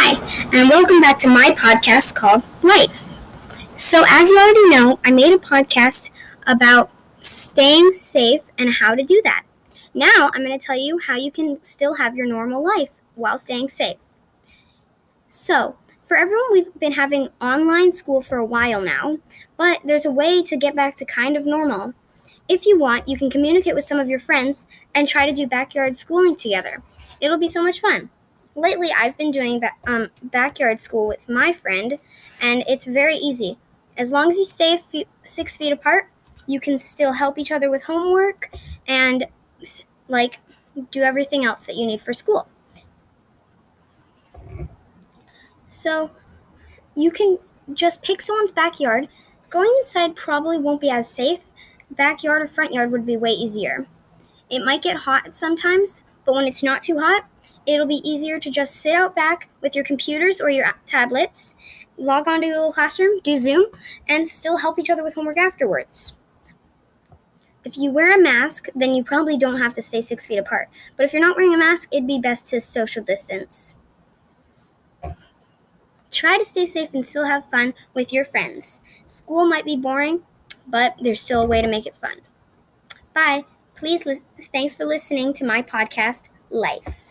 Hi, and welcome back to my podcast called Life. So, as you already know, I made a podcast about staying safe and how to do that. Now, I'm going to tell you how you can still have your normal life while staying safe. So, for everyone, we've been having online school for a while now, but there's a way to get back to kind of normal. If you want, you can communicate with some of your friends and try to do backyard schooling together. It'll be so much fun. Lately, I've been doing ba- um, backyard school with my friend, and it's very easy. As long as you stay six feet apart, you can still help each other with homework and like do everything else that you need for school. So you can just pick someone's backyard. Going inside probably won't be as safe. Backyard or front yard would be way easier. It might get hot sometimes, but when it's not too hot, it'll be easier to just sit out back with your computers or your tablets, log on to Google Classroom, do Zoom, and still help each other with homework afterwards. If you wear a mask, then you probably don't have to stay six feet apart. But if you're not wearing a mask, it'd be best to social distance. Try to stay safe and still have fun with your friends. School might be boring, but there's still a way to make it fun. Bye. Please, li- thanks for listening to my podcast, Life.